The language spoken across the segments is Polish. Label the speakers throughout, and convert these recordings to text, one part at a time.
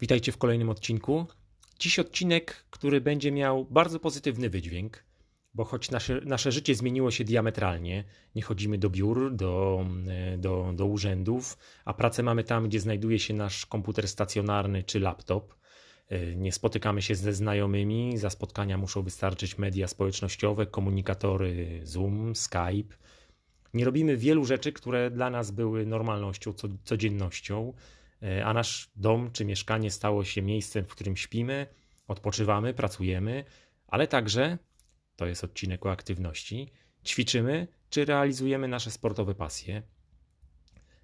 Speaker 1: Witajcie w kolejnym odcinku. Dziś odcinek, który będzie miał bardzo pozytywny wydźwięk, bo choć nasze, nasze życie zmieniło się diametralnie, nie chodzimy do biur, do, do, do urzędów, a pracę mamy tam, gdzie znajduje się nasz komputer stacjonarny czy laptop. Nie spotykamy się ze znajomymi, za spotkania muszą wystarczyć media społecznościowe, komunikatory Zoom, Skype. Nie robimy wielu rzeczy, które dla nas były normalnością, codziennością E, a nasz dom czy mieszkanie stało się miejscem, w którym śpimy, odpoczywamy, pracujemy, ale także, to jest odcinek o aktywności, ćwiczymy czy realizujemy nasze sportowe pasje.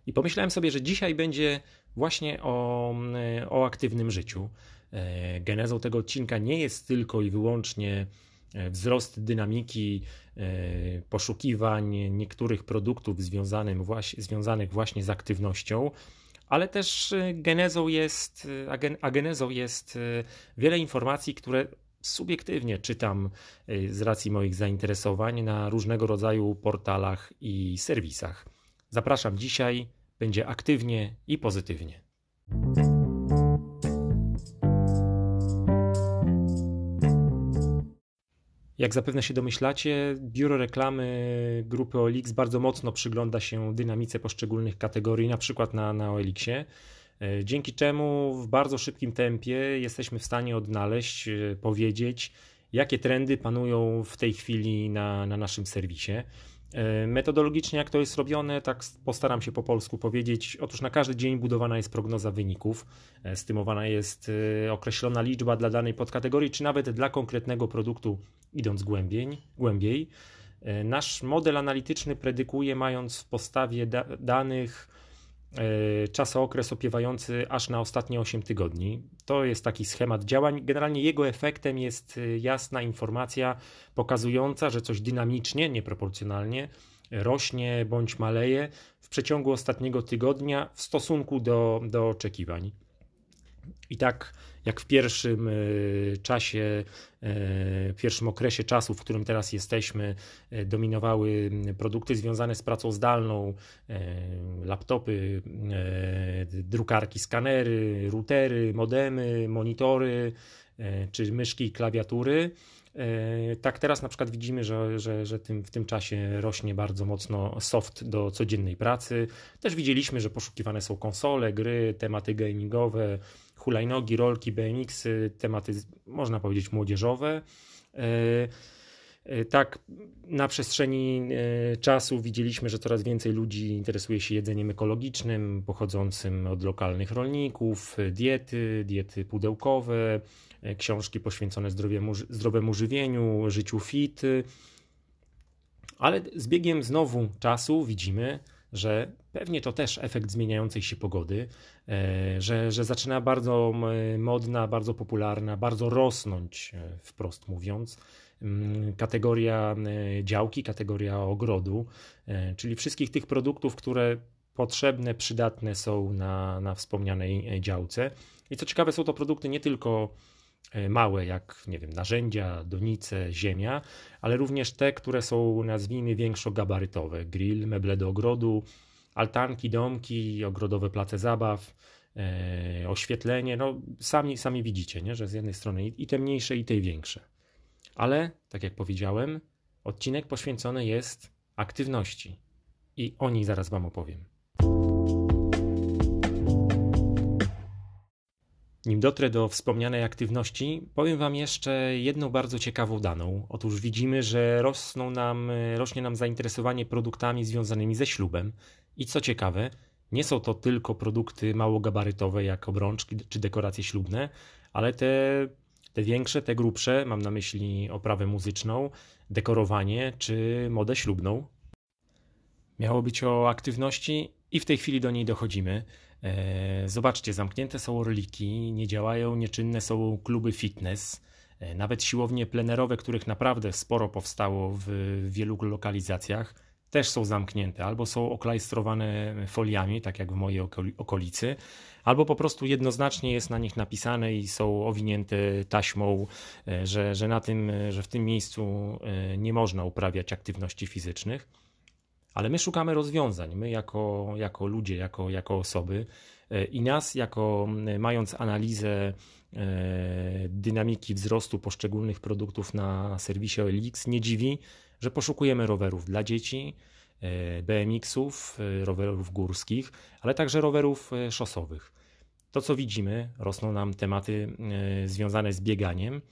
Speaker 1: I pomyślałem sobie, że dzisiaj będzie właśnie o, e, o aktywnym życiu. E, genezą tego odcinka nie jest tylko i wyłącznie wzrost dynamiki poszukiwań niektórych produktów związanych właśnie z aktywnością, ale też y, genezą jest, y, a genezą jest y, wiele informacji, które subiektywnie czytam z racji moich zainteresowań na różnego rodzaju portalach i serwisach. Zapraszam dzisiaj, będzie aktywnie i pozytywnie. Jak zapewne się domyślacie, biuro reklamy grupy OLX bardzo mocno przygląda się dynamice poszczególnych kategorii, na przykład na, na OLX-ie, e, dzięki czemu w bardzo szybkim tempie jesteśmy w stanie odnaleźć, e, powiedzieć, jakie trendy panują w tej chwili na, na naszym serwisie. E, metodologicznie, jak to jest robione, tak postaram się po polsku powiedzieć. Otóż na każdy dzień budowana jest prognoza wyników, stymowana jest określona liczba dla danej podkategorii, czy nawet dla konkretnego produktu, idąc głębiej. głębiej. Nasz model analityczny predykuje, mając w postawie da danych E, czasookres opiewający aż na ostatnie 8 tygodni. To jest taki schemat działań. Generalnie jego efektem jest e, jasna informacja pokazująca, że coś dynamicznie, nieproporcjonalnie rośnie bądź maleje w przeciągu ostatniego tygodnia w stosunku do, do oczekiwań. I tak jak w pierwszym e, czasie, e, w pierwszym okresie czasu, w którym teraz jesteśmy, e, dominowały produkty związane z pracą zdalną, laptopy, drukarki, skanery, routery, modemy, monitory czy myszki i klawiatury. Tak teraz na przykład widzimy, że, że, że tym, w tym czasie rośnie bardzo mocno soft do codziennej pracy. Też widzieliśmy, że poszukiwane są konsole, gry, tematy gamingowe, hulajnogi, rolki, BMX-y, tematy można powiedzieć młodzieżowe. E, e, tak, na przestrzeni e, czasu widzieliśmy, że coraz więcej ludzi interesuje się jedzeniem ekologicznym, pochodzącym od lokalnych rolników, diety, diety pudełkowe, książki poświęcone zdrowiemu, zdrowemu żywieniu, życiu fit. Ale z biegiem znowu czasu widzimy, że pewnie to też efekt zmieniającej się pogody, e, że, że zaczyna bardzo modna, bardzo popularna, bardzo rosnąć, e, wprost mówiąc, kategoria e, działki, kategoria ogrodu, czyli wszystkich tych produktów, które potrzebne, przydatne są na, na wspomnianej działce. I co ciekawe, są to produkty nie tylko małe, jak nie wiem, narzędzia, donice, ziemia, ale również te, które są nazwijmy większogabarytowe, grill, meble do ogrodu, altanki, domki, ogrodowe place zabaw, e, oświetlenie, no sami, sami widzicie, nie? że z jednej strony i te mniejsze, i te większe. Ale, tak jak powiedziałem, odcinek poświęcony jest aktywności i o niej zaraz Wam opowiem. Nim dotrę do wspomnianej aktywności, powiem Wam jeszcze jedną bardzo ciekawą daną. Otóż widzimy, że rosną nam, rośnie nam zainteresowanie produktami związanymi ze ślubem. I co ciekawe, nie są to tylko produkty małogabarytowe, jak obrączki czy dekoracje ślubne, ale te, te większe, te grubsze, mam na myśli oprawę muzyczną, dekorowanie czy modę ślubną. Miało być o aktywności i w tej chwili do niej dochodzimy. E, zobaczcie, zamknięte są orliki, nie działają, nieczynne są kluby fitness, e, nawet siłownie plenerowe, których naprawdę sporo powstało w wielu lokalizacjach, też są zamknięte, albo są oklajstrowane foliami, tak jak w mojej okolicy, albo po prostu jednoznacznie jest na nich napisane i są owinięte taśmą, e, że, że, na tym, że w tym miejscu nie można uprawiać aktywności fizycznych. Ale my szukamy rozwiązań, my jako, jako ludzie, jako, jako osoby, I nas, jako mając analizę dynamiki wzrostu poszczególnych produktów na serwisie OLX, nie dziwi, że poszukujemy rowerów dla dzieci, BMX-ów, rowerów górskich, ale także rowerów szosowych. To, co widzimy, rosną nam tematy związane z bieganiem,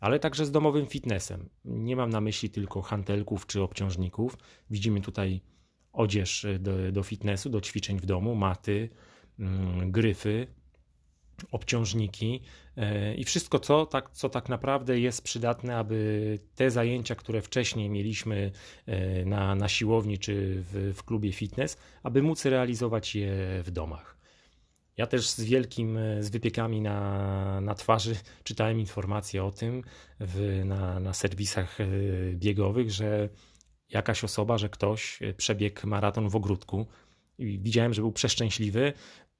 Speaker 1: ale także z domowym fitnessem. Nie mam na myśli tylko hantelków czy obciążników. Widzimy tutaj odzież do, do fitnessu, do ćwiczeń w domu, maty, mm, gryfy, obciążniki e, i wszystko, co tak, co tak naprawdę jest przydatne, aby te zajęcia, które wcześniej mieliśmy e, na, na siłowni czy w, w klubie fitness, aby móc realizować je w domach. Ja też z wielkim, z wypiekami na, na twarzy czytałem informacje o tym w, na, na serwisach e, biegowych, że jakaś osoba, że ktoś przebiegł maraton w ogródku. I widziałem, że był przeszczęśliwy.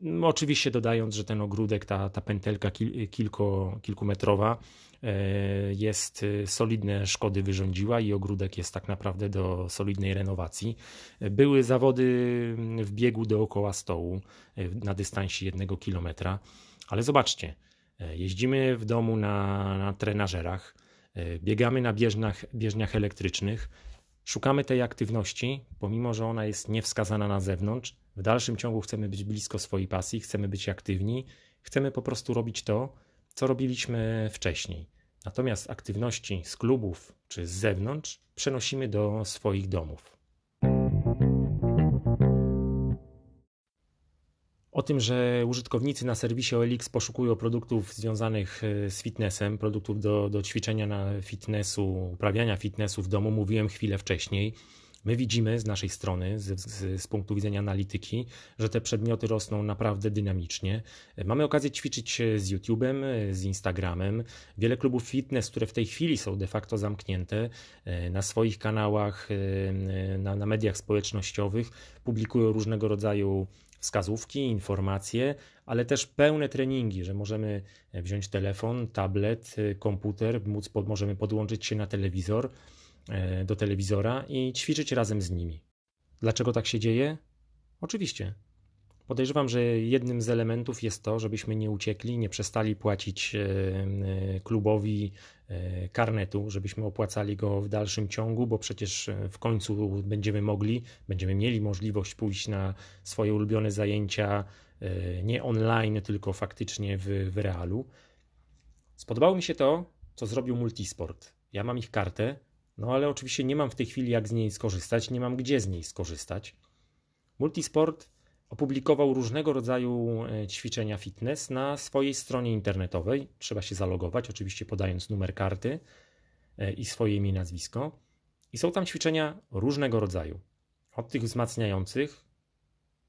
Speaker 1: No, oczywiście dodając, że ten ogródek, ta, ta pętelka kil, kilko, kilkumetrowa e, jest e, solidne szkody wyrządziła i ogródek jest tak naprawdę do solidnej renowacji. Były zawody w biegu dookoła stołu e, na dystansie jednego kilometra, ale zobaczcie, jeździmy w domu na, na trenażerach, biegamy na bieżniach, bieżniach elektrycznych, szukamy tej aktywności, pomimo że ona jest niewskazana na zewnątrz, w dalszym ciągu chcemy być blisko swojej pasji, chcemy być aktywni, chcemy po prostu robić to, co robiliśmy wcześniej. Natomiast aktywności z klubów czy z zewnątrz przenosimy do swoich domów. O tym, że użytkownicy na serwisie OLX poszukują produktów związanych e, z fitnessem, produktów do, do ćwiczenia na fitnessu, uprawiania fitnessu w domu, mówiłem chwilę wcześniej. My widzimy z naszej strony, z, z, z, punktu widzenia analityki, że te przedmioty rosną naprawdę dynamicznie. Mamy okazję ćwiczyć z YouTube'em, z Instagramem. Wiele klubów fitness, które w tej chwili są de facto zamknięte, e, na swoich kanałach, e, na, na mediach społecznościowych publikują różnego rodzaju wskazówki, informacje, ale też pełne treningi, że możemy wziąć telefon, tablet, komputer, móc, możemy podłączyć się na telewizor E, do telewizora i ćwiczyć razem z nimi. Dlaczego tak się dzieje? Oczywiście. Podejrzewam, że jednym z elementów jest to, żebyśmy nie uciekli, nie przestali płacić e, e, klubowi karnetu, żebyśmy opłacali go w dalszym ciągu, bo przecież w końcu będziemy mogli, będziemy mieli możliwość pójść na swoje ulubione zajęcia nie online, tylko faktycznie w, w realu. Spodobało mi się to, co zrobił Multisport. Ja mam ich kartę, no ale oczywiście nie mam w tej chwili jak z niej skorzystać, nie mam gdzie z niej skorzystać. Multisport opublikował różnego rodzaju e, ćwiczenia fitness na swojej stronie internetowej. Trzeba się zalogować, oczywiście podając numer karty e, i swoje imię i nazwisko. I są tam ćwiczenia różnego rodzaju. Od tych wzmacniających,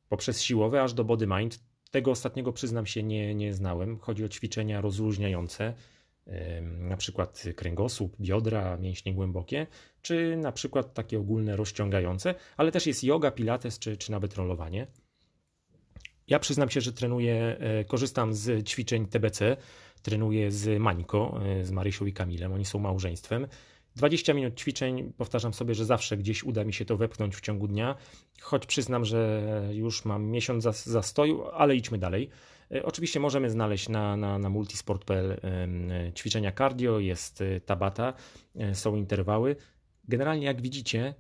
Speaker 1: poprzez siłowe, aż do body mind. Tego ostatniego przyznam się nie, nie znałem. Chodzi o ćwiczenia rozluźniające, na przykład kręgosłup, biodra, mięśnie głębokie, czy na przykład takie ogólne rozciągające, ale też jest yoga, pilates, czy, czy nawet rolowanie. Ja przyznam się, że trenuję, e, korzystam z ćwiczeń TBC, trenuję z Mańko, e, z Marysią i Kamilem, oni są małżeństwem. 20 minut ćwiczeń, powtarzam sobie, że zawsze gdzieś uda mi się to wepchnąć w ciągu dnia, choć przyznam, że już mam miesiąc zastoju, ale idźmy dalej. E, oczywiście możemy znaleźć na, na, na multisport.pl ćwiczenia cardio, jest tabata, są interwały. Generalnie, jak widzicie,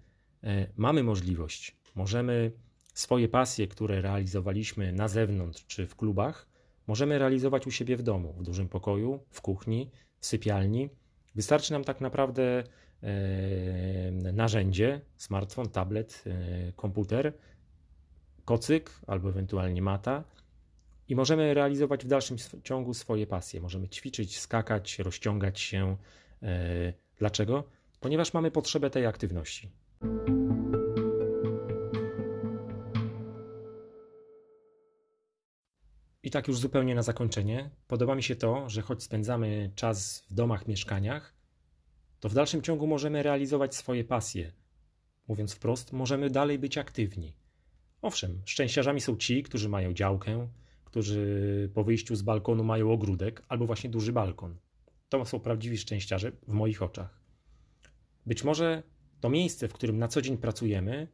Speaker 1: mamy możliwość, możemy swoje pasje, które realizowaliśmy na zewnątrz czy w klubach, możemy realizować u siebie w domu, w dużym pokoju, w kuchni, w sypialni. Wystarczy nam tak naprawdę narzędzie, smartfon, tablet, komputer, kocyk albo ewentualnie mata i możemy realizować w dalszym ciągu swoje pasje. Możemy ćwiczyć, skakać, rozciągać się. E, dlaczego? Ponieważ mamy potrzebę tej aktywności. Tak już zupełnie na zakończenie, podoba mi się to, że choć spędzamy czas w domach, mieszkaniach, to w dalszym ciągu możemy realizować swoje pasje. Mówiąc wprost, możemy dalej być aktywni. Owszem, szczęściarzami są ci, którzy mają działkę, którzy po wyjściu z balkonu mają ogródek albo właśnie duży balkon. To są prawdziwi szczęściarze w moich oczach. Być może to miejsce, w którym na co dzień pracujemy,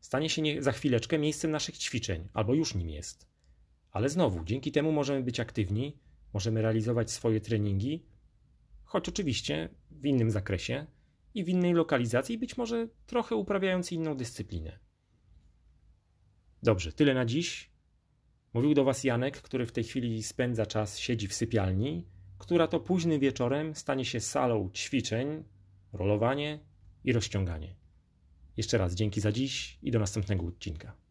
Speaker 1: stanie się nie, za chwileczkę miejscem naszych ćwiczeń, albo już nim jest. Ale znowu, dzięki temu możemy być aktywni, możemy realizować swoje treningi, choć oczywiście w innym zakresie i w innej lokalizacji, być może trochę uprawiając inną dyscyplinę. Dobrze, tyle na dziś. Mówił do Was Janek, który w tej chwili spędza czas, siedzi w sypialni, która to późnym wieczorem stanie się salą ćwiczeń, rolowanie i rozciąganie. Jeszcze raz dzięki za dziś i do następnego odcinka.